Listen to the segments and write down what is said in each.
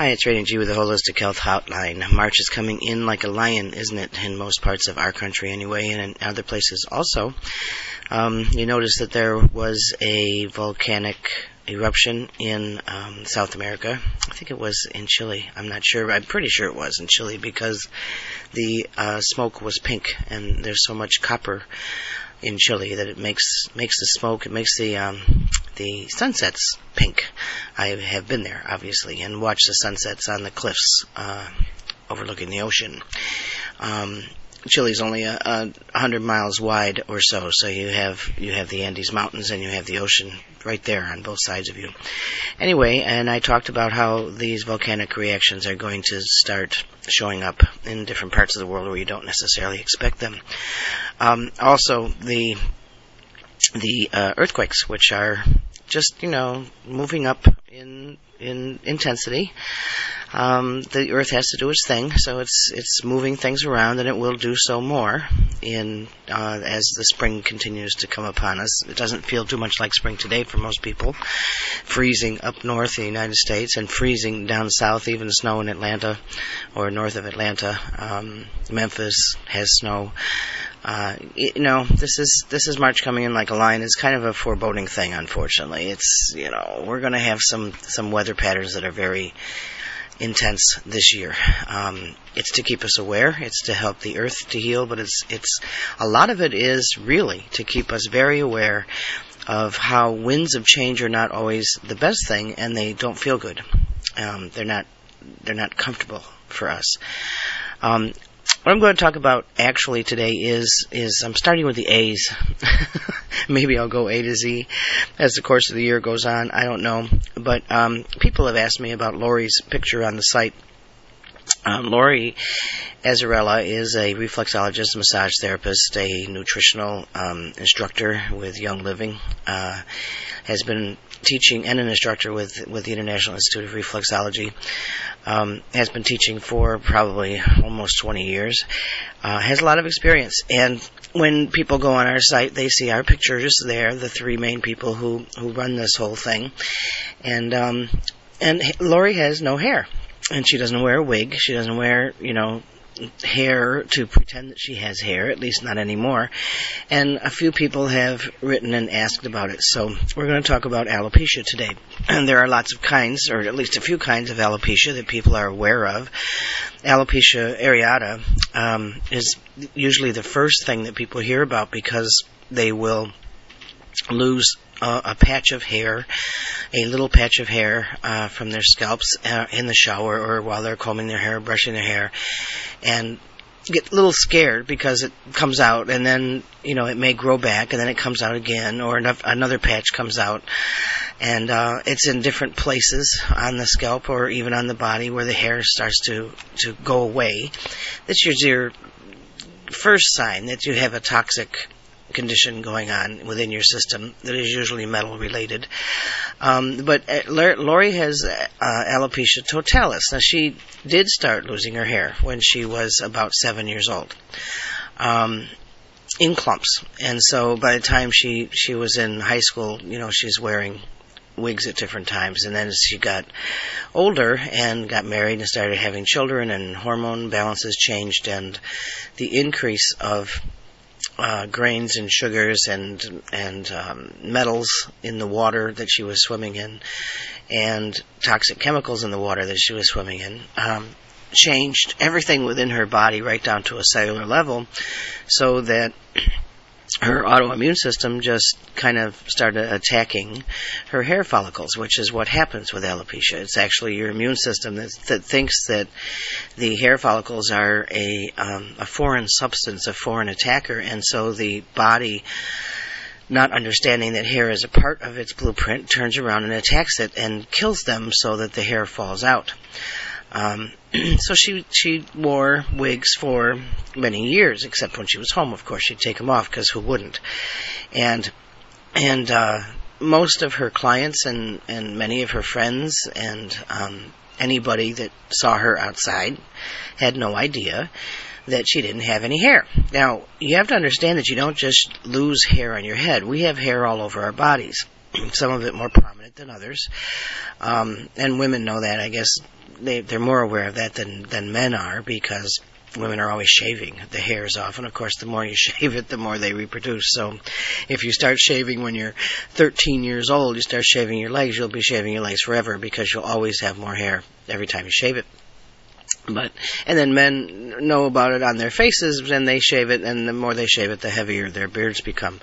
Hi, it's Rating G with the Holistic Health Hotline. March is coming in like a lion, isn't it? In most parts of our country, anyway, and in other places also. Um, you notice that there was a volcanic eruption in um, South America. I think it was in Chile. I'm not sure. I'm pretty sure it was in Chile because the uh, smoke was pink, and there's so much copper in Chile that it makes makes the smoke, it makes the um, the sunsets pink. I have been there, obviously, and watched the sunsets on the cliffs uh, overlooking the ocean. Um, Chile's only a, a hundred miles wide or so, so you have you have the Andes Mountains and you have the ocean right there on both sides of you. Anyway, and I talked about how these volcanic reactions are going to start showing up in different parts of the world where you don't necessarily expect them. Um, also, the the uh, earthquakes, which are just you know moving up in in intensity. Um, the Earth has to do its thing, so it's it's moving things around, and it will do so more in uh, as the spring continues to come upon us. It doesn't feel too much like spring today for most people. Freezing up north in the United States, and freezing down south, even snow in Atlanta or north of Atlanta. Um, Memphis has snow. Uh, you know, this is this is March coming in like a lion. It's kind of a foreboding thing, unfortunately. It's you know we're going to have some some weather patterns that are very intense this year. Um, it's to keep us aware. It's to help the earth to heal, but it's it's a lot of it is really to keep us very aware of how winds of change are not always the best thing, and they don't feel good. Um, they're not they're not comfortable for us. Um, what I'm going to talk about actually today is is I'm starting with the A's. Maybe I'll go A to Z as the course of the year goes on. I don't know, but um, people have asked me about Lori's picture on the site. Um, Lori Azarella is a reflexologist, massage therapist, a nutritional um, instructor with Young Living. Uh, has been teaching and an instructor with with the International Institute of Reflexology. Um, has been teaching for probably almost 20 years. Uh, has a lot of experience, and when people go on our site, they see our pictures there, the three main people who who run this whole thing, and um, and Lori has no hair, and she doesn't wear a wig. She doesn't wear you know hair to pretend that she has hair, at least not anymore. And a few people have written and asked about it. So we're going to talk about alopecia today. And there are lots of kinds, or at least a few kinds of alopecia that people are aware of. Alopecia areata um, is usually the first thing that people hear about because they will lose a patch of hair, a little patch of hair uh, from their scalps uh, in the shower or while they're combing their hair, brushing their hair, and get a little scared because it comes out and then you know it may grow back and then it comes out again or another patch comes out and uh, it's in different places on the scalp or even on the body where the hair starts to to go away. This is your first sign that you have a toxic condition going on within your system that is usually metal related. Um, but uh, Lori has uh, alopecia totalis. Now, she did start losing her hair when she was about seven years old. Um, in clumps, and so by the time she she was in high school, you know, she's wearing wigs at different times. And then as she got older and got married and started having children, and hormone balances changed, and the increase of uh, grains and sugars and and um, metals in the water that she was swimming in, and toxic chemicals in the water that she was swimming in, um, changed everything within her body right down to a cellular level, so that her autoimmune system just kind of started attacking her hair follicles, which is what happens with alopecia. It's actually your immune system that, that thinks that the hair follicles are a, um, a foreign substance, a foreign attacker, and so the body not understanding that hair is a part of its blueprint, turns around and attacks it and kills them so that the hair falls out. Um, so she she wore wigs for many years, except when she was home. Of course, she'd take them off because who wouldn't? And and uh, most of her clients and and many of her friends and um, anybody that saw her outside had no idea that she didn't have any hair. Now, you have to understand that you don't just lose hair on your head. We have hair all over our bodies. Some of it more prominent than others. Um, and women know that, I guess, they they're more aware of that than than men are because women are always shaving the hairs off. And of course the more you shave it the more they reproduce. So if you start shaving when you're 13 years old you start shaving your legs you'll be shaving your legs forever because you'll always have more hair every time you shave it. But and then men know about it on their faces and they shave it and the more they shave it the heavier their beards become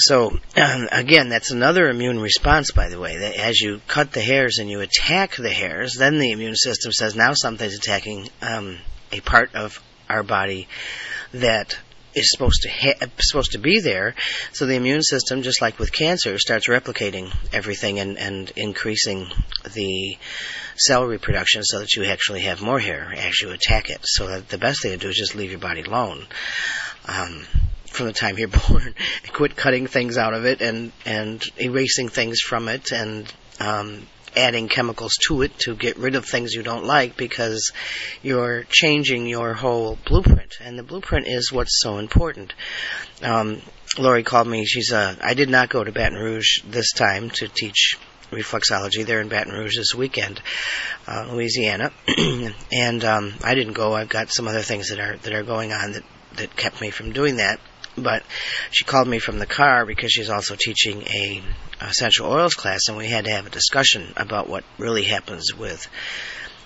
so again that's another immune response by the way that as you cut the hairs and you attack the hairs then the immune system says now something's attacking um, a part of our body that is supposed to ha- supposed to be there. So the immune system, just like with cancer, starts replicating everything and, and increasing the cell reproduction so that you actually have more hair as you attack it. So that the best thing to do is just leave your body alone. Um, from the time you're born, quit cutting things out of it and and erasing things from it and um, adding chemicals to it to get rid of things you don't like because you're changing your whole blueprint. And the blueprint is what's so important. Um, Lori called me. She's a. I did not go to Baton Rouge this time to teach reflexology. They're in Baton Rouge this weekend, uh, Louisiana, and um, I didn't go. I've got some other things that are that are going on that that kept me from doing that. But she called me from the car because she's also teaching a essential oils class, and we had to have a discussion about what really happens with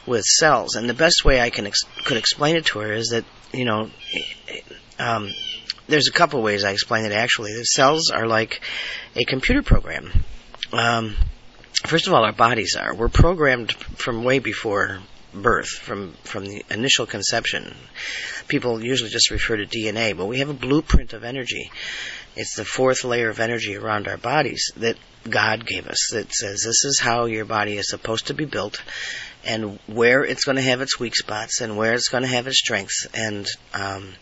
with cells. And the best way I can ex- could explain it to her is that you know. Um, there's a couple ways I explain it actually. The cells are like a computer program. Um, first of all, our bodies are. We're programmed from way before birth, from from the initial conception. People usually just refer to DNA, but we have a blueprint of energy. It's the fourth layer of energy around our bodies that God gave us that says this is how your body is supposed to be built and where it's going to have its weak spots and where it's going to have its strengths and um,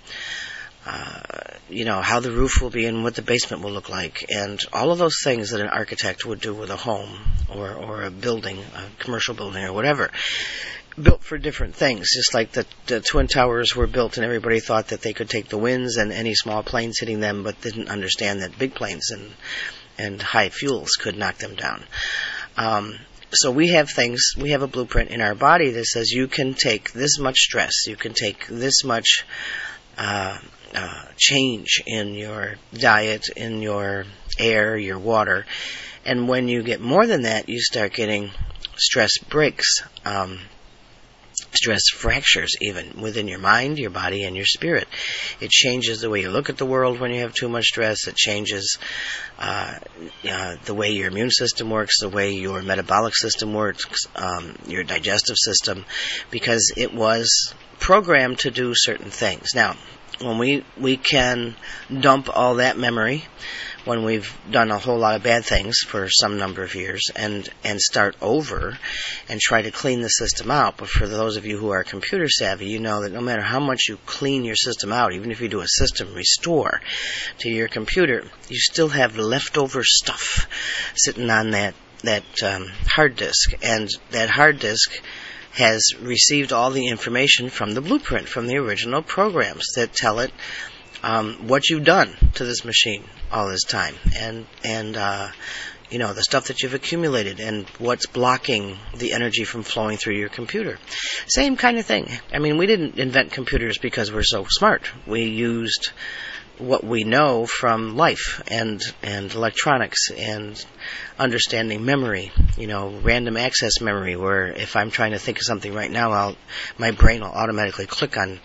uh, you know how the roof will be and what the basement will look like and all of those things that an architect would do with a home or or a building a commercial building or whatever built for different things, just like the, the Twin Towers were built and everybody thought that they could take the winds and any small planes hitting them, but didn't understand that big planes and, and high fuels could knock them down. Um, so we have things, we have a blueprint in our body that says you can take this much stress, you can take this much uh, uh, change in your diet, in your air, your water, and when you get more than that, you start getting stress breaks. Um, stress fractures even within your mind, your body, and your spirit. It changes the way you look at the world when you have too much stress. It changes uh, uh, the way your immune system works, the way your metabolic system works, um, your digestive system, because it was programmed to do certain things. Now, when we we can dump all that memory when we've done a whole lot of bad things for some number of years and and start over and try to clean the system out. But for those of you who are computer savvy, you know that no matter how much you clean your system out, even if you do a system restore to your computer, you still have leftover stuff sitting on that that um, hard disk, and that hard disk has received all the information from the blueprint, from the original programs that tell it um, what you've done to this machine all this time, and and uh, you know the stuff that you've accumulated, and what's blocking the energy from flowing through your computer. Same kind of thing. I mean, we didn't invent computers because we're so smart. We used what we know from life and and electronics and understanding memory you know random access memory where if i'm trying to think of something right now i'll my brain will automatically click on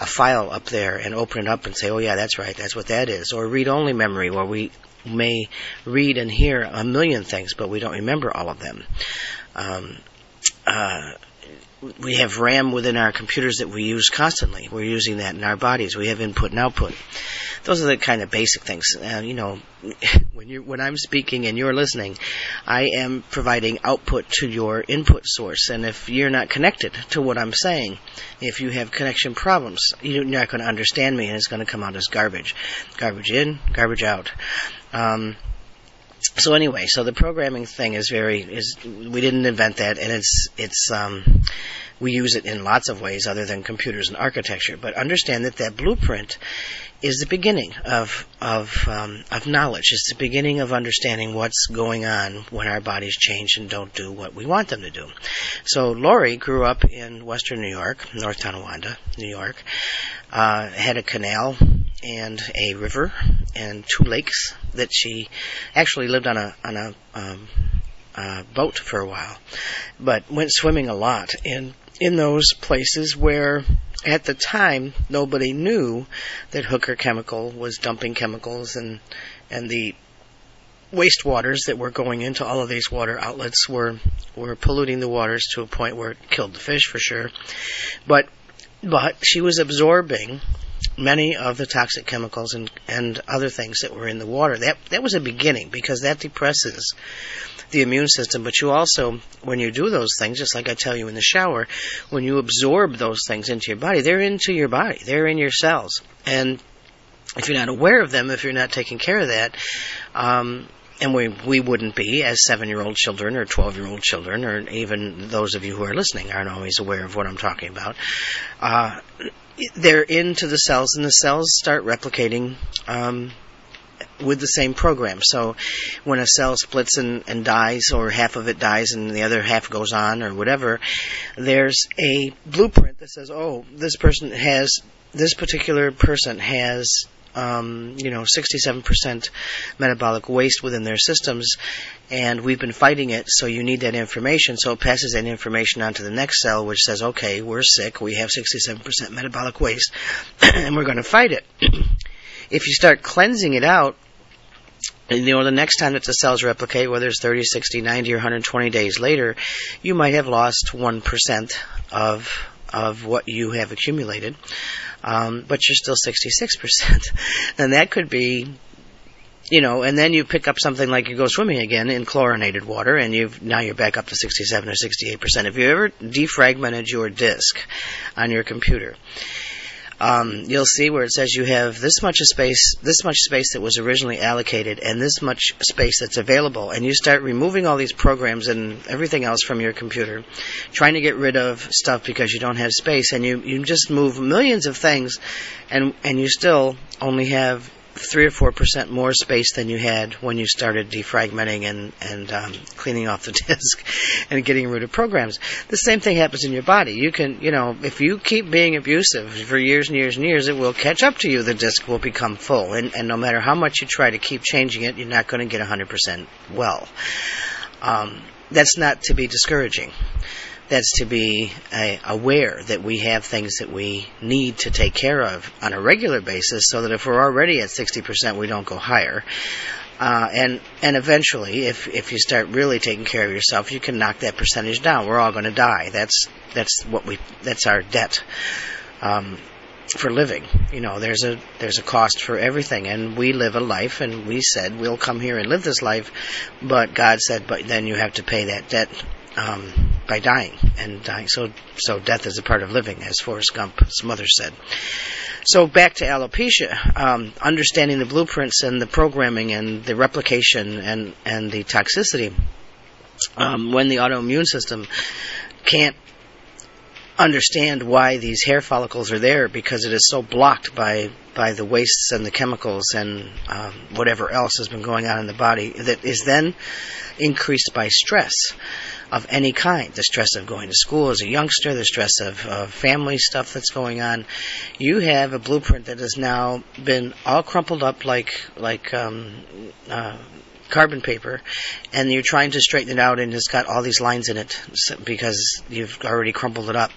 a file up there and open it up and say oh yeah that's right that's what that is or read only memory where we may read and hear a million things but we don't remember all of them um, uh, we have RAM within our computers that we use constantly. We're using that in our bodies. We have input and output those are the kind of basic things. Uh, you know, when you when I'm speaking and you're listening, I am providing output to your input source. And if you're not connected to what I'm saying, if you have connection problems, you're not going to understand me, and it's going to come out as garbage, garbage in, garbage out. Um, so anyway, so the programming thing is very is we didn't invent that, and it's it's um, we use it in lots of ways other than computers and architecture. But understand that that blueprint is the beginning of of um, of knowledge. It's the beginning of understanding what's going on when our bodies change and don't do what we want them to do. So Lori grew up in Western New York, North Tonawanda, New York. Uh, had a canal and a river and two lakes that she actually lived on a on a um, uh, boat for a while, but went swimming a lot in in those places where at the time nobody knew that Hooker Chemical was dumping chemicals and and the wastewaters that were going into all of these water outlets were were polluting the waters to a point where it killed the fish for sure. But but she was absorbing many of the toxic chemicals and, and other things that were in the water. That that was a beginning because that depresses the immune system. But you also, when you do those things, just like I tell you in the shower, when you absorb those things into your body, they're into your body, they're in your cells, and if you're not aware of them, if you're not taking care of that, um, and we we wouldn't be as seven year old children or twelve year old children, or even those of you who are listening aren't always aware of what I'm talking about. Uh, they're into the cells, and the cells start replicating um, with the same program. So when a cell splits and, and dies, or half of it dies and the other half goes on, or whatever, there's a blueprint that says, oh, this person has, this particular person has um, you know, 67% metabolic waste within their systems, and we've been fighting it, so you need that information. So it passes that information on to the next cell, which says, okay, we're sick, we have 67% metabolic waste, and we're going to fight it. if you start cleansing it out, you know, the next time that the cells replicate, whether it's 30, 60, 90, or 120 days later, you might have lost 1% of, of what you have accumulated. Um, but you're still 66%. and that could be you know, and then you pick up something like you go swimming again in chlorinated water, and you've now you're back up to 67 or 68 percent. Have you ever defragmented your disk on your computer? Um, you'll see where it says you have this much space, this much space that was originally allocated, and this much space that's available, and you start removing all these programs and everything else from your computer, trying to get rid of stuff because you don't have space, and you you just move millions of things, and and you still only have three or four percent more space than you had when you started defragmenting and and um, cleaning off the disk and getting rid of programs. The same thing happens in your body. You can, you know, if you keep being abusive for years and years and years, it will catch up to you. The disk will become full, and and no matter how much you try to keep changing it, you're not going to get 100% well. Um, that's not to be discouraging that's to be uh, aware that we have things that we need to take care of on a regular basis so that if we're already at 60%, we don't go higher. Uh, and and eventually, if if you start really taking care of yourself, you can knock that percentage down. We're all going to die. That's that's what we that's our debt um, for living. You know, there's a there's a cost for everything, and we live a life, and we said we'll come here and live this life, but God said, but then you have to pay that debt um, by dying and dying. So, so death is a part of living, as Forrest Gump's mother said. So back to alopecia, um, understanding the blueprints and the programming and the replication and and the toxicity. Um, when the autoimmune system can't understand why these hair follicles are there because it is so blocked by by the wastes and the chemicals and um, whatever else has been going on in the body that is then increased by stress of any kind the stress of going to school as a youngster, the stress of, family stuff that's going on. You have a blueprint that has now been all crumpled up like, like, um, uh, carbon paper and you're trying to straighten it out and it's got all these lines in it because you've already crumpled it up.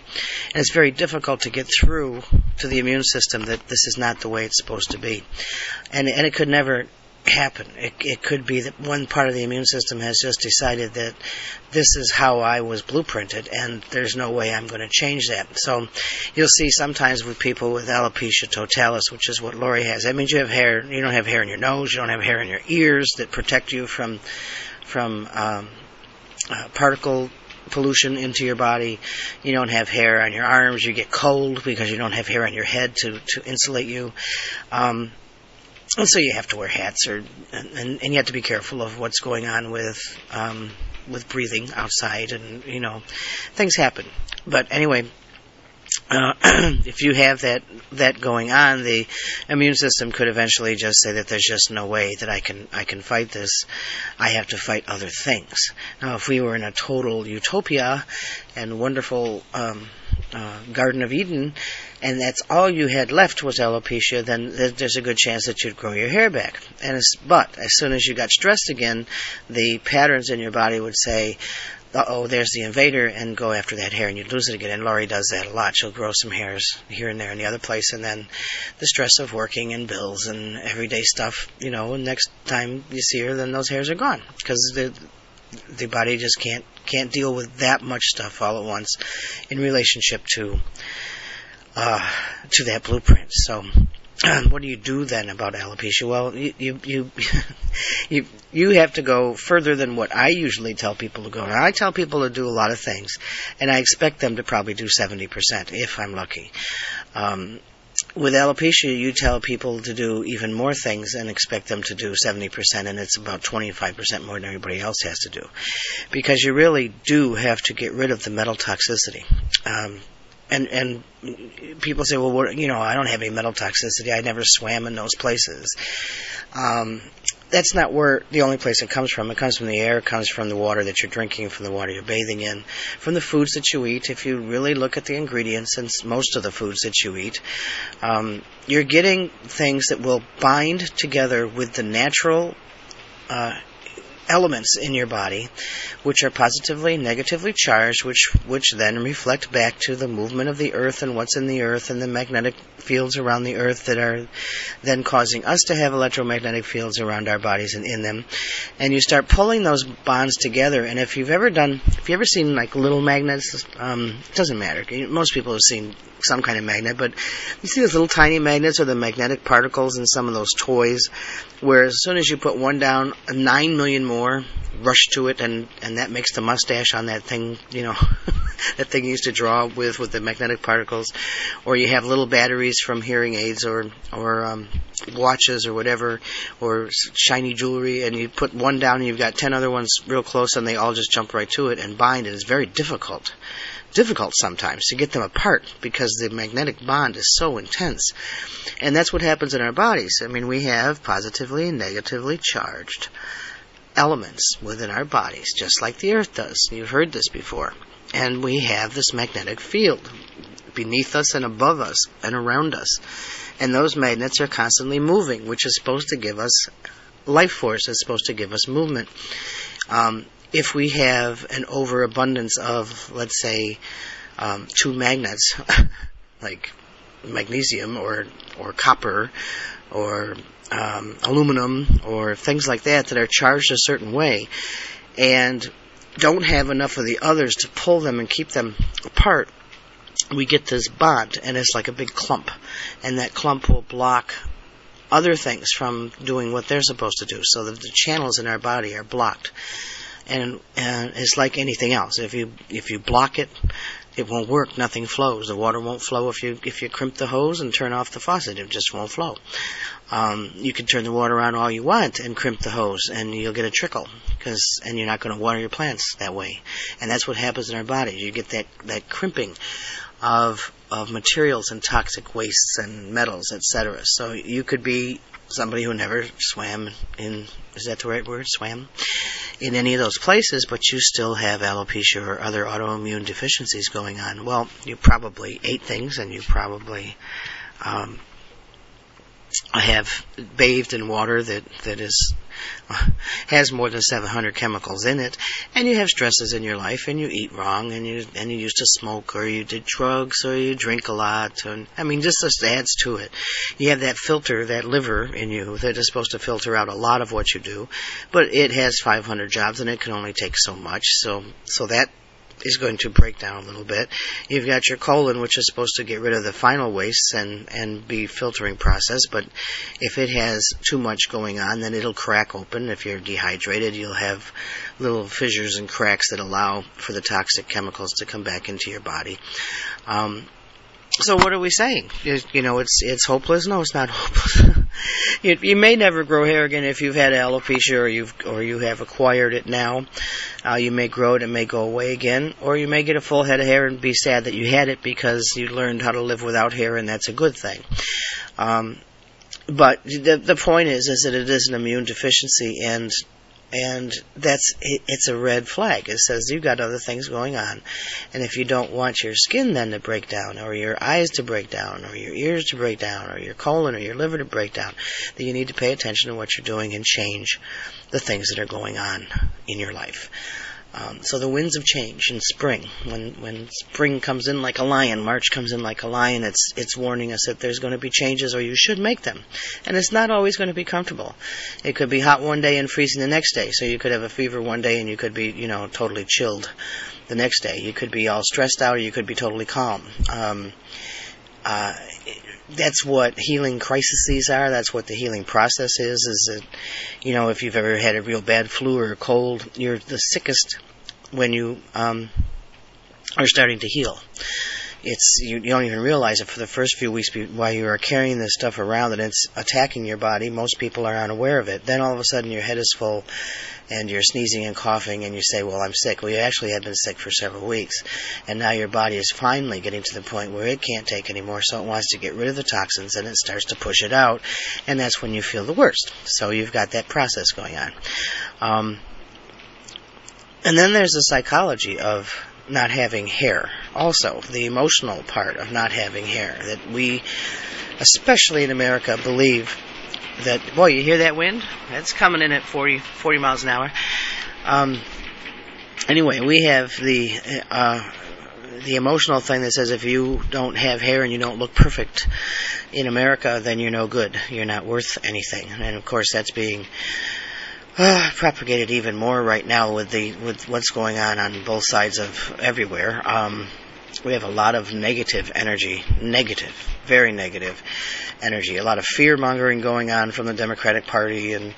And it's very difficult to get through to the immune system that this is not the way it's supposed to be. And, and it could never happen. It, it could be that one part of the immune system has just decided that this is how I was blueprinted, and there's no way I'm going to change that. So you'll see sometimes with people with alopecia totalis, which is what Lori has. That means you have hair. You don't have hair in your nose. You don't have hair in your ears that protect you from from um, uh, particle pollution into your body. You don't have hair on your arms. You get cold because you don't have hair on your head to to insulate you. Um, and so you have to wear hats, or and, and you have to be careful of what's going on with um, with breathing outside, and you know, things happen. But anyway, uh, if you have that that going on, the immune system could eventually just say that there's just no way that I can I can fight this. I have to fight other things. Now, if we were in a total utopia and wonderful um, uh, Garden of Eden, and that's all you had left was alopecia, then there's a good chance that you'd grow your hair back. And but as soon as you got stressed again, the patterns in your body would say, oh, there's the invader, and go after that hair, and you'd lose it again. And Lori does that a lot. She'll grow some hairs here and there in the other place, and then the stress of working and bills and everyday stuff, you know, next time you see her, then those hairs are gone because the body just can't can't deal with that much stuff all at once in relationship to uh, to that blueprint. So what do you do then about alopecia? Well, you, you you you you have to go further than what I usually tell people to go. Now, I tell people to do a lot of things, and I expect them to probably do seventy percent if I'm lucky. Um, with alopecia, you tell people to do even more things and expect them to do 70%, and it's about 25% more than everybody else has to do. Because you really do have to get rid of the metal toxicity. Um, and and people say, well, you know, I don't have any metal toxicity. I never swam in those places. Um, that's not where the only place it comes from. It comes from the air, it comes from the water that you're drinking, from the water you're bathing in, from the foods that you eat. If you really look at the ingredients and most of the foods that you eat, um, you're getting things that will bind together with the natural uh, elements in your body, which are positively, negatively charged, which which then reflect back to the movement of the earth and what's in the earth and the magnetic fields around the earth that are then causing us to have electromagnetic fields around our bodies and in them. And you start pulling those bonds together. And if you've ever done, if you ever seen like little magnets, um, it doesn't matter. Most people have seen some kind of magnet, but you see those little tiny magnets or the magnetic particles in some of those toys, where as soon as you put one down, nine million more rush to it, and and that makes the mustache on that thing, you know, that thing you used to draw with with the magnetic particles, or you have little batteries from hearing aids or or um, watches or whatever, or shiny jewelry, and you put one down and you've got ten other ones real close, and they all just jump right to it and bind. It is very difficult difficult sometimes to get them apart because the magnetic bond is so intense. And that's what happens in our bodies. I mean, we have positively and negatively charged elements within our bodies, just like the earth does. You've heard this before. And we have this magnetic field beneath us and above us and around us. And those magnets are constantly moving, which is supposed to give us life force, is supposed to give us movement. Um, if we have an overabundance of, let's say, um, two magnets, like magnesium or or copper or um, aluminum or things like that that are charged a certain way, and don't have enough of the others to pull them and keep them apart, we get this bond, and it's like a big clump, and that clump will block other things from doing what they're supposed to do, so that the channels in our body are blocked and and it's like anything else. If you if you block it, it won't work. Nothing flows. The water won't flow if you if you crimp the hose and turn off the faucet. It just won't flow. Um, you can turn the water on all you want and crimp the hose, and you'll get a trickle because and you're not going to water your plants that way. And that's what happens in our bodies. You get that that crimping of of materials and toxic wastes and metals, etc. So you could be somebody who never swam in is that the right word swam in any of those places but you still have alopecia or other autoimmune deficiencies going on well you probably ate things and you probably um, have bathed in water that that is has more than 700 chemicals in it, and you have stresses in your life, and you eat wrong, and you and you used to smoke, or you did drugs, or you drink a lot, and I mean, just this adds to it. You have that filter, that liver in you that is supposed to filter out a lot of what you do, but it has 500 jobs, and it can only take so much. So so that is going to break down a little bit. You've got your colon, which is supposed to get rid of the final wastes and, and be filtering process, but if it has too much going on, then it'll crack open. If you're dehydrated, you'll have little fissures and cracks that allow for the toxic chemicals to come back into your body. Um, so what are we saying? You know, it's it's hopeless. No, it's not hopeless. you, you may never grow hair again if you've had alopecia or you've or you have acquired it now. Uh, you may grow it and may go away again, or you may get a full head of hair and be sad that you had it because you learned how to live without hair, and that's a good thing. Um, but the the point is is that it is an immune deficiency, and and that's it, it's a red flag. It says you've got other things going on, and if you don't want your skin then to break down, or your eyes to break down, or your ears to break down, or your colon or your liver to break down, then you need to pay attention to what you're doing and change the things that are going on in your life. Um, so the winds of change in spring, when when spring comes in like a lion, March comes in like a lion, it's it's warning us that there's going to be changes, or you should make them, and it's not always going to be comfortable. It could be hot one day and freezing the next day, so you could have a fever one day and you could be you know totally chilled the next day. You could be all stressed out, or you could be totally calm. Um, uh, that's what healing crises are. That's what the healing process is. Is that, you know, if you've ever had a real bad flu or a cold, you're the sickest when you um, are starting to heal. It's you, you don't even realize it for the first few weeks while you are carrying this stuff around and it's attacking your body. Most people are unaware of it. Then all of a sudden your head is full and you're sneezing and coughing and you say, well, I'm sick. Well, you actually have been sick for several weeks. And now your body is finally getting to the point where it can't take anymore, so it wants to get rid of the toxins and it starts to push it out. And that's when you feel the worst. So you've got that process going on. Um, and then there's the psychology of not having hair. Also, the emotional part of not having hair. That we, especially in America, believe that, boy, you hear that wind? It's coming in at 40, 40 miles an hour. Um, anyway, we have the, uh, the emotional thing that says if you don't have hair and you don't look perfect in America, then you're no good. You're not worth anything. And of course, that's being uh, propagated even more right now with the with what's going on on both sides of everywhere. Um, we have a lot of negative energy, negative, very negative energy. A lot of fear mongering going on from the Democratic Party, and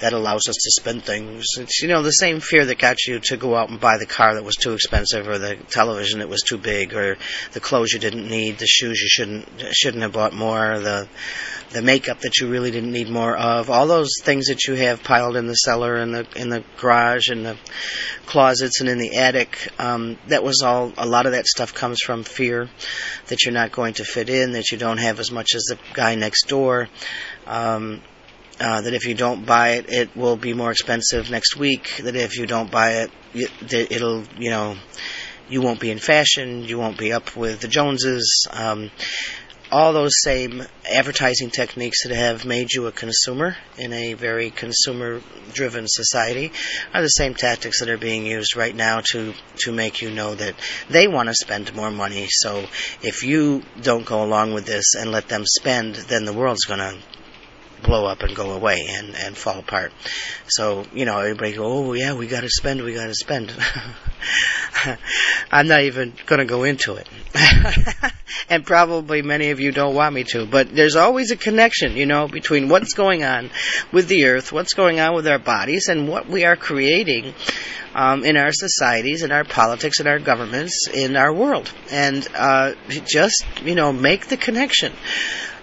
that allows us to spend things. It's you know the same fear that got you to go out and buy the car that was too expensive, or the television that was too big, or the clothes you didn't need, the shoes you shouldn't shouldn't have bought more, the the makeup that you really didn't need more of, all those things that you have piled in the cellar and the in the garage and the closets and in the attic. Um, that was all. A lot of that stuff comes from fear that you're not going to fit in, that you don't have as much as the guy next door. Um, uh, that if you don't buy it, it will be more expensive next week. That if you don't buy it, it'll you know you won't be in fashion. You won't be up with the Joneses. Um, all those same advertising techniques that have made you a consumer in a very consumer driven society are the same tactics that are being used right now to to make you know that they want to spend more money. So if you don't go along with this and let them spend then the world's going to blow up and go away and, and fall apart. So, you know, everybody go, oh yeah, we gotta spend, we gotta spend. I'm not even gonna go into it. and probably many of you don't want me to, but there's always a connection, you know, between what's going on with the earth, what's going on with our bodies, and what we are creating um, in our societies, in our politics, in our governments, in our world. And uh, just, you know, make the connection.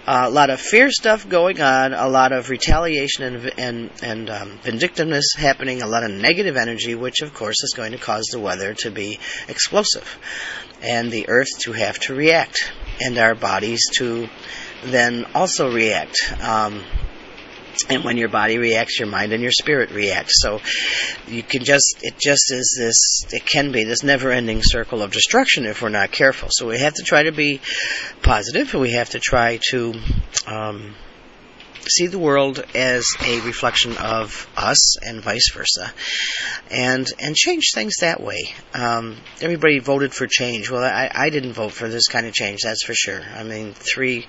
A lot of fear stuff going on, a lot of retaliation and and, and um, vindictiveness happening, a lot of negative energy, which of course is going to cause the weather to be explosive, and the earth to have to react, and our bodies to then also react. Um, and when your body reacts, your mind and your spirit react. So you can just, it just is this, it can be this never ending circle of destruction if we're not careful. So we have to try to be positive, and we have to try to, um, see the world as a reflection of us and vice versa, and and change things that way. Um, everybody voted for change. Well, I, I didn't vote for this kind of change. That's for sure. I mean, three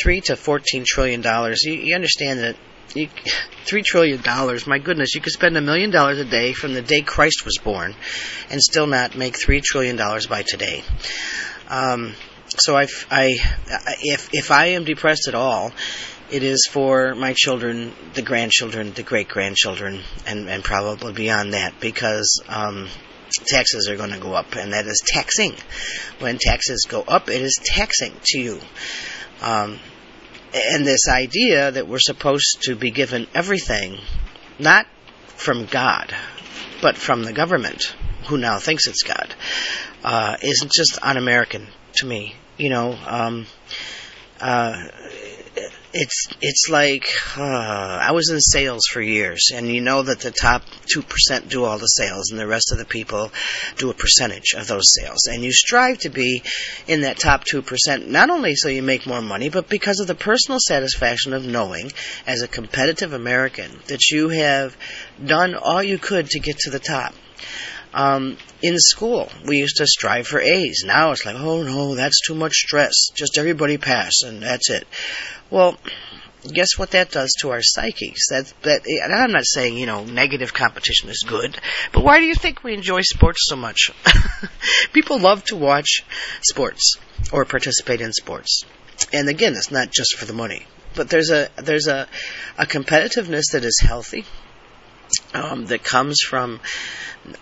three to fourteen trillion dollars. You, you understand that you, three trillion dollars. My goodness, you could spend a million dollars a day from the day Christ was born, and still not make three trillion dollars by today. Um, so I, I, if if I am depressed at all, it is for my children, the grandchildren, the great grandchildren, and and probably beyond that, because. Um, taxes are going to go up, and that is taxing. When taxes go up, it is taxing to you. Um, and this idea that we're supposed to be given everything, not from God, but from the government, who now thinks it's God, uh, is just un-American to me. You know, um, uh, it's it's like uh, I was in sales for years, and you know that the top two percent do all the sales, and the rest of the people do a percentage of those sales. And you strive to be in that top two percent, not only so you make more money, but because of the personal satisfaction of knowing, as a competitive American, that you have done all you could to get to the top. Um, in school, we used to strive for A's. Now it's like, oh no, that's too much stress. Just everybody pass, and that's it. Well, guess what that does to our psyches? That that and I'm not saying you know negative competition is good, but why do you think we enjoy sports so much? People love to watch sports or participate in sports, and again, it's not just for the money, but there's a there's a a competitiveness that is healthy. Um, that comes from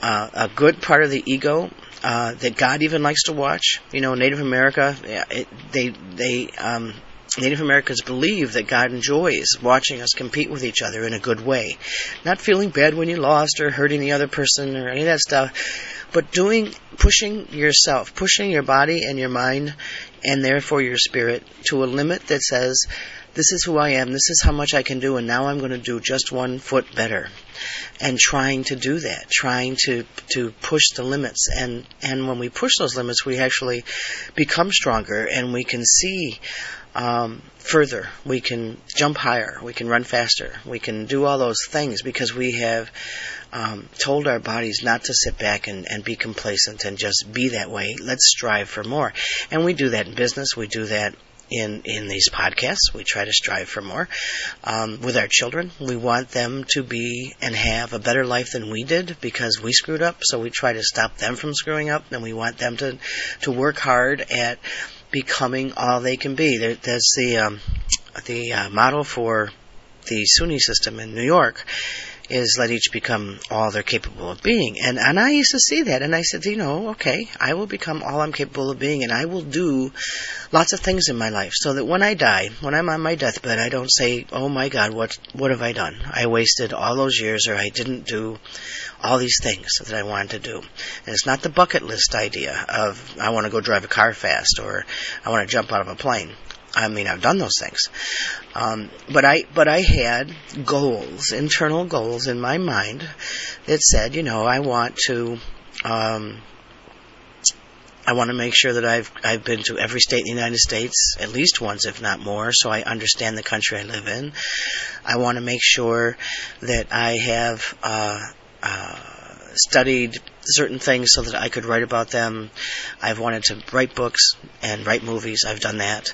uh, a good part of the ego uh, that God even likes to watch. You know, Native America, it, they they um, Native Americans believe that God enjoys watching us compete with each other in a good way. Not feeling bad when you lost or hurting the other person or any of that stuff, but doing, pushing yourself, pushing your body and your mind and therefore your spirit to a limit that says, this is who I am, this is how much I can do, and now I'm going to do just one foot better. And trying to do that, trying to, to push the limits. And, and when we push those limits, we actually become stronger and we can see um, further. We can jump higher. We can run faster. We can do all those things because we have um, told our bodies not to sit back and, and be complacent and just be that way. Let's strive for more. And we do that in business. We do that in in these podcasts. We try to strive for more um, with our children. We want them to be and have a better life than we did because we screwed up. So we try to stop them from screwing up, and we want them to to work hard at becoming all they can be. That's the um, the uh, model for the SUNY system in New York is let each become all they're capable of being. And and I used to see that and I said, you know, okay, I will become all I'm capable of being and I will do lots of things in my life so that when I die, when I'm on my deathbed, I don't say, "Oh my god, what what have I done? I wasted all those years or I didn't do all these things that I wanted to do. And it's not the bucket list idea of I want to go drive a car fast or I want to jump out of a plane. I mean, I've done those things, um, but I but I had goals, internal goals in my mind that said, you know, I want to. Um, I want to make sure that I've I've been to every state in the United States at least once, if not more, so I understand the country I live in. I want to make sure that I have uh, uh, studied certain things so that I could write about them. I've wanted to write books and write movies. I've done that.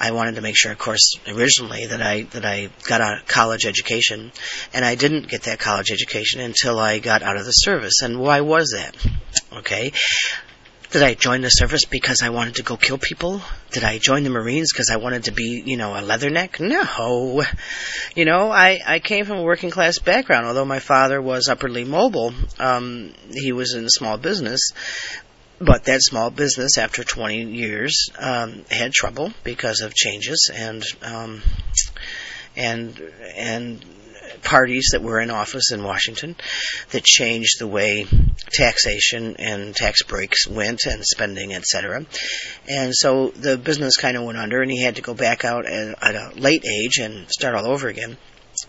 I wanted to make sure, of course, originally that I that I got a college education, and I didn't get that college education until I got out of the service. And why was that? Okay, did I join the service because I wanted to go kill people? Did I join the Marines because I wanted to be, you know, a leatherneck? No. You know, I, I came from a working class background. Although my father was upwardly mobile, um, he was in a small business. But that small business, after 20 years, um, had trouble because of changes and, um, and, and parties that were in office in Washington that changed the way taxation and tax breaks went and spending, etc. And so the business kind of went under, and he had to go back out at, at a late age and start all over again.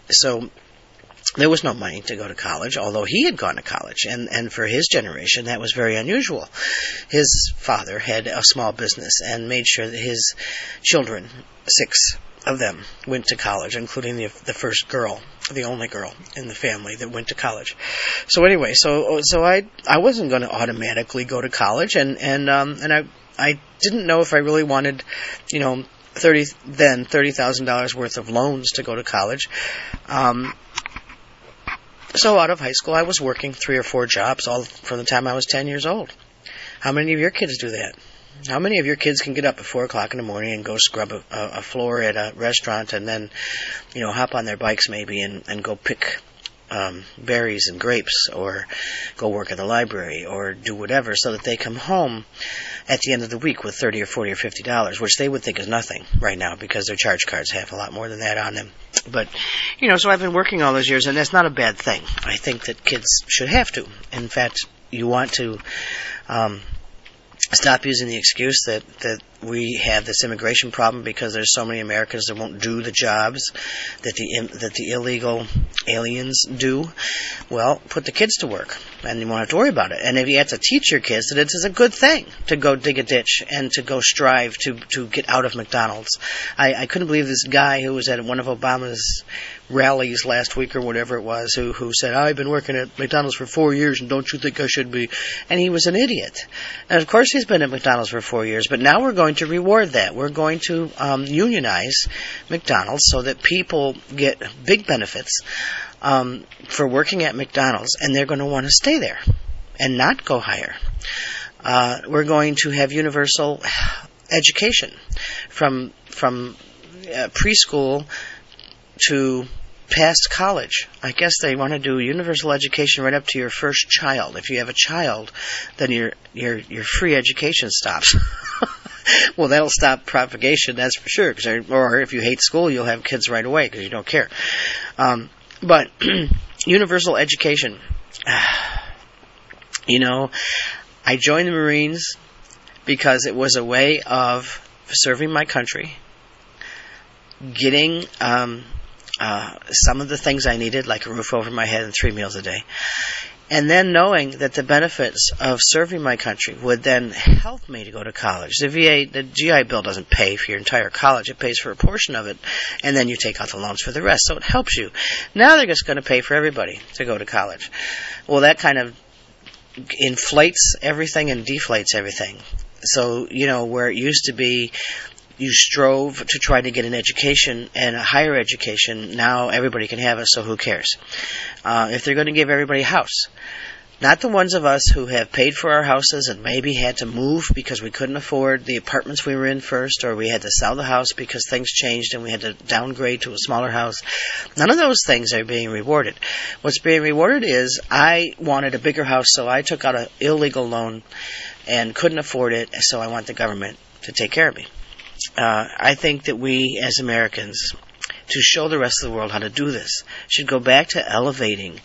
So there was no money to go to college, although he had gone to college, and and for his generation that was very unusual. His father had a small business and made sure that his children, six of them, went to college, including the the first girl the only girl in the family that went to college. So anyway, so so I I wasn't going to automatically go to college, and and um and I I didn't know if I really wanted, you know, thirty then thirty thousand dollars worth of loans to go to college. Um, so out of high school, I was working three or four jobs all from the time I was ten years old. How many of your kids do that? How many of your kids can get up at four o'clock in the morning and go scrub a, a floor at a restaurant and then, you know, hop on their bikes maybe and, and go pick um, berries and grapes or go work at the library or do whatever so that they come home at the end of the week with 30 or 40 or 50 dollars, which they would think is nothing right now because their charge cards have a lot more than that on them. But, you know, so I've been working all those years and that's not a bad thing. I think that kids should have to. In fact, you want to, um, stop using the excuse that, that we have this immigration problem because there's so many Americans that won't do the jobs that the that the illegal aliens do. Well, put the kids to work, and you won't have to worry about it. And if you have to teach your kids that it is a good thing to go dig a ditch and to go strive to to get out of McDonald's, I, I couldn't believe this guy who was at one of Obama's rallies last week or whatever it was who who said I've been working at McDonald's for four years and don't you think I should be? And he was an idiot. And of course he's been at McDonald's for four years, but now we're going to reward that. We're going to um, unionize McDonald's so that people get big benefits um, for working at McDonald's, and they're going to want to stay there and not go higher. Uh, we're going to have universal education from from uh, preschool to past college. I guess they want to do universal education right up to your first child. If you have a child, then your your your free education stops. well, that'll stop propagation, that's for sure. Cause or if you hate school, you'll have kids right away because you don't care. Um, but universal education. you know, I joined the Marines because it was a way of serving my country, getting um, uh, some of the things I needed, like a roof over my head and three meals a day. And then knowing that the benefits of serving my country would then help me to go to college. The VA, the GI Bill doesn't pay for your entire college. It pays for a portion of it, and then you take out the loans for the rest. So it helps you. Now they're just going to pay for everybody to go to college. Well, that kind of inflates everything and deflates everything. So, you know, where it used to be you strove to try to get an education and a higher education. Now everybody can have it, so who cares? Uh, if they're going to give everybody a house, not the ones of us who have paid for our houses and maybe had to move because we couldn't afford the apartments we were in first, or we had to sell the house because things changed and we had to downgrade to a smaller house. None of those things are being rewarded. What's being rewarded is I wanted a bigger house, so I took out an illegal loan and couldn't afford it, so I want the government to take care of me uh, I think that we as Americans, to show the rest of the world how to do this, should go back to elevating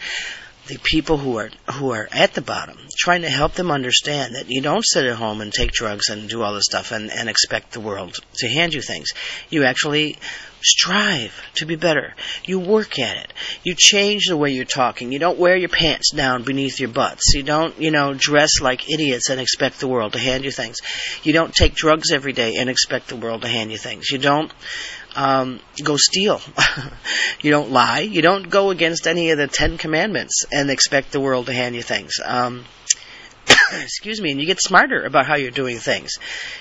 the people who are who are at the bottom, trying to help them understand that you don't sit at home and take drugs and do all this stuff and, and expect the world to hand you things. You actually strive to be better. You work at it. You change the way you're talking. You don't wear your pants down beneath your butts. You don't, you know, dress like idiots and expect the world to hand you things. You don't take drugs every day and expect the world to hand you things. You don't um, go steal. you don't lie. You don't go against any of the Ten Commandments and expect the world to hand you things. Um, excuse me, and you get smarter about how you're doing things.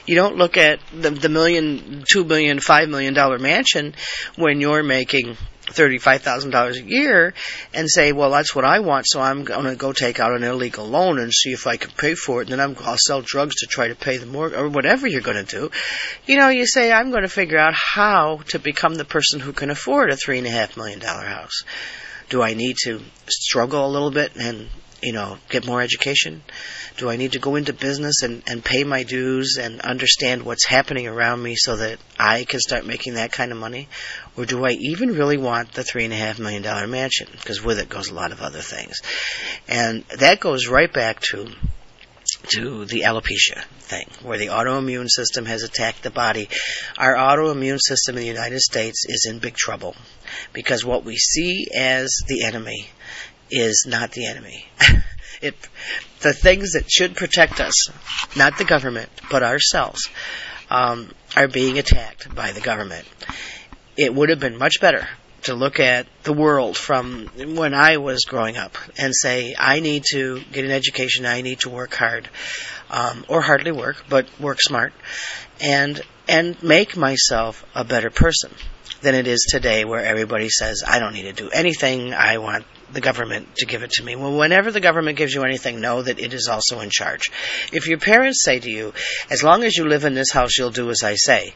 You don't look at the, the million, two million, five million dollar mansion when you're making $35,000 a year and say, well, that's what I want, so I'm going to go take out an illegal loan and see if I can pay for it, and then I'm, I'll sell drugs to try to pay the mortgage, or whatever you're going to do. You know, you say, I'm going to figure out how to become the person who can afford a $3.5 million house. Do I need to struggle a little bit and you know, get more education? Do I need to go into business and, and pay my dues and understand what's happening around me so that I can start making that kind of money? Or do I even really want the three and a half million dollar mansion? Because with it goes a lot of other things. And that goes right back to to the alopecia thing, where the autoimmune system has attacked the body. Our autoimmune system in the United States is in big trouble because what we see as the enemy is not the enemy. it, the things that should protect us, not the government, but ourselves, um, are being attacked by the government. It would have been much better to look at the world from when I was growing up and say, I need to get an education, I need to work hard, um, or hardly work, but work smart, and and make myself a better person than it is today, where everybody says, I don't need to do anything, I want the government to give it to me. Well, whenever the government gives you anything, know that it is also in charge. If your parents say to you, as long as you live in this house, you'll do as I say.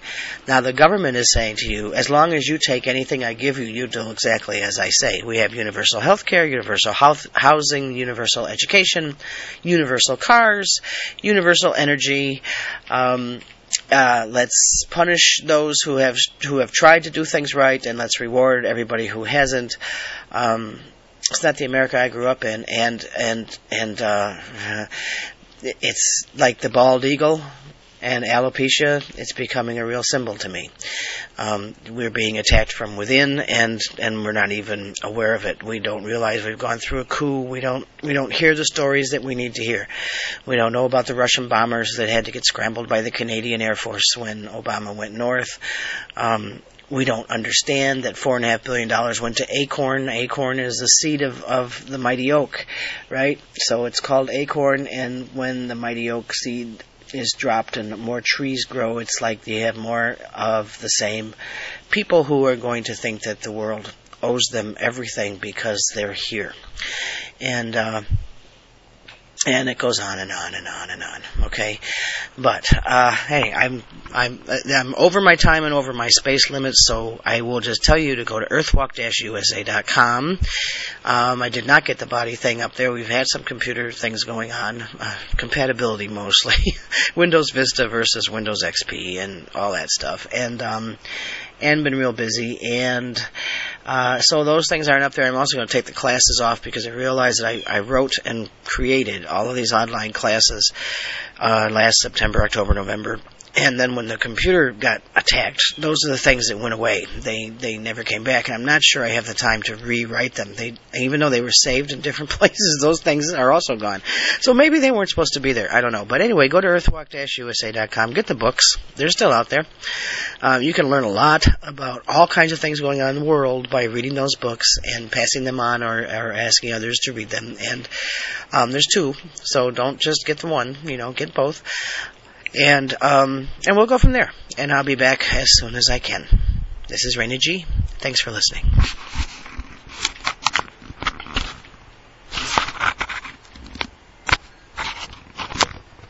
Now the government is saying to you, as long as you take anything I give you, you do exactly as I say. We have universal health care, universal health, housing, universal education, universal cars, universal energy, um, uh, let's punish those who have who have tried to do things right, and let's reward everybody who hasn't. Um, it's not the America I grew up in, and and and uh, it's like the bald eagle and alopecia, it's becoming a real symbol to me. Um, we're being attacked from within, and and we're not even aware of it. We don't realize we've gone through a coup. We don't we don't hear the stories that we need to hear. We don't know about the Russian bombers that had to get scrambled by the Canadian Air Force when Obama went north. Um, we don't understand that four and a half billion dollars went to acorn. Acorn is the seed of, of the mighty oak, right? So it's called acorn, and when the mighty oak seed is dropped and more trees grow, it's like you have more of the same people who are going to think that the world owes them everything because they're here. And, uh, and it goes on and on and on and on. Okay, but uh, hey, I'm I'm I'm over my time and over my space limits, so I will just tell you to go to earthwalk-usa.com. Um, I did not get the body thing up there. We've had some computer things going on, uh, compatibility mostly, Windows Vista versus Windows XP and all that stuff, and um, and been real busy and. Uh, so those things aren't up there. I'm also going to take the classes off because I realized that I, I wrote and created all of these online classes uh, last September, October, November, and then when the computer got attacked, those are the things that went away. They they never came back, and I'm not sure I have the time to rewrite them. They even though they were saved in different places, those things are also gone. So maybe they weren't supposed to be there. I don't know. But anyway, go to earthwalk-usa.com. Get the books; they're still out there. Um, you can learn a lot about all kinds of things going on in the world by reading those books and passing them on, or, or asking others to read them. And um, there's two, so don't just get the one. You know, get both and um, and we'll go from there. And I'll be back as soon as I can. This is Raina G. Thanks for listening.